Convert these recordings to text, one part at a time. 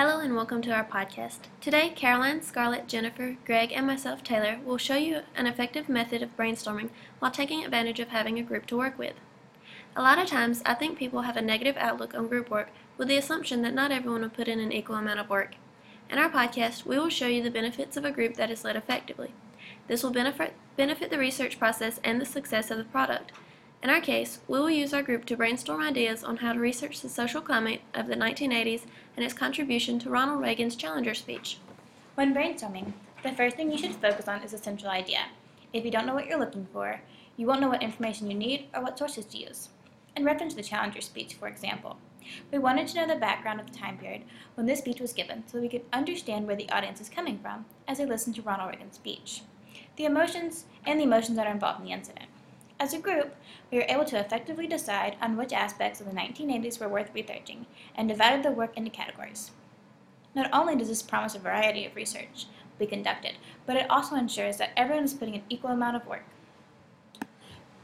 Hello and welcome to our podcast. Today, Caroline, Scarlett, Jennifer, Greg, and myself, Taylor, will show you an effective method of brainstorming while taking advantage of having a group to work with. A lot of times, I think people have a negative outlook on group work with the assumption that not everyone will put in an equal amount of work. In our podcast, we will show you the benefits of a group that is led effectively. This will benefit, benefit the research process and the success of the product. In our case, we will use our group to brainstorm ideas on how to research the social climate of the 1980s and its contribution to Ronald Reagan's Challenger speech. When brainstorming, the first thing you should focus on is the central idea. If you don't know what you're looking for, you won't know what information you need or what sources to use. In reference to the Challenger speech, for example, we wanted to know the background of the time period when this speech was given so we could understand where the audience is coming from as they listen to Ronald Reagan's speech, the emotions, and the emotions that are involved in the incident. As a group, we were able to effectively decide on which aspects of the 1980s were worth researching and divided the work into categories. Not only does this promise a variety of research be conducted, but it also ensures that everyone is putting an equal amount of work.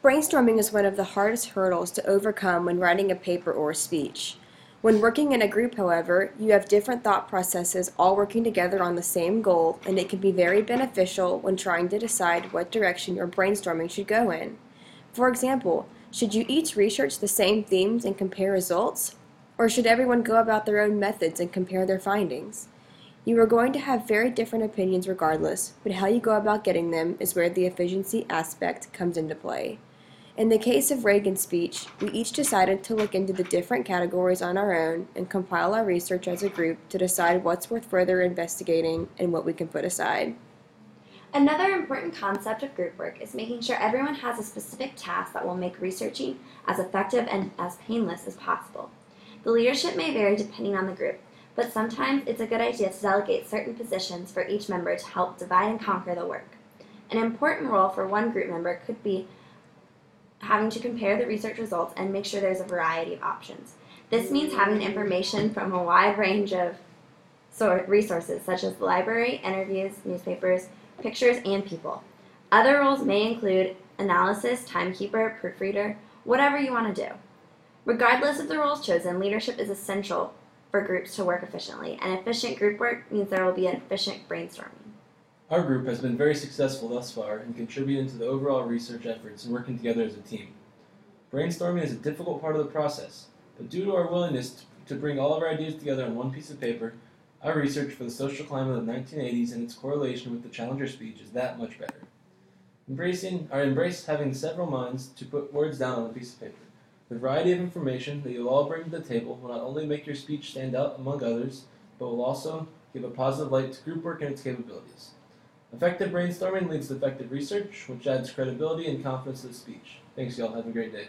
Brainstorming is one of the hardest hurdles to overcome when writing a paper or a speech. When working in a group, however, you have different thought processes all working together on the same goal, and it can be very beneficial when trying to decide what direction your brainstorming should go in. For example, should you each research the same themes and compare results? Or should everyone go about their own methods and compare their findings? You are going to have very different opinions regardless, but how you go about getting them is where the efficiency aspect comes into play. In the case of Reagan's speech, we each decided to look into the different categories on our own and compile our research as a group to decide what's worth further investigating and what we can put aside. Another important concept of group work is making sure everyone has a specific task that will make researching as effective and as painless as possible. The leadership may vary depending on the group, but sometimes it's a good idea to delegate certain positions for each member to help divide and conquer the work. An important role for one group member could be having to compare the research results and make sure there's a variety of options. This means having information from a wide range of resources such as the library, interviews, newspapers, pictures, and people. Other roles may include analysis, timekeeper, proofreader, whatever you want to do. Regardless of the roles chosen, leadership is essential for groups to work efficiently, and efficient group work means there will be an efficient brainstorming. Our group has been very successful thus far in contributing to the overall research efforts and working together as a team. Brainstorming is a difficult part of the process, but due to our willingness to bring all of our ideas together on one piece of paper, our research for the social climate of the 1980s and its correlation with the Challenger speech is that much better. Embracing or embrace having several minds to put words down on a piece of paper. The variety of information that you'll all bring to the table will not only make your speech stand out among others, but will also give a positive light to group work and its capabilities. Effective brainstorming leads to effective research, which adds credibility and confidence to the speech. Thanks, y'all. Have a great day.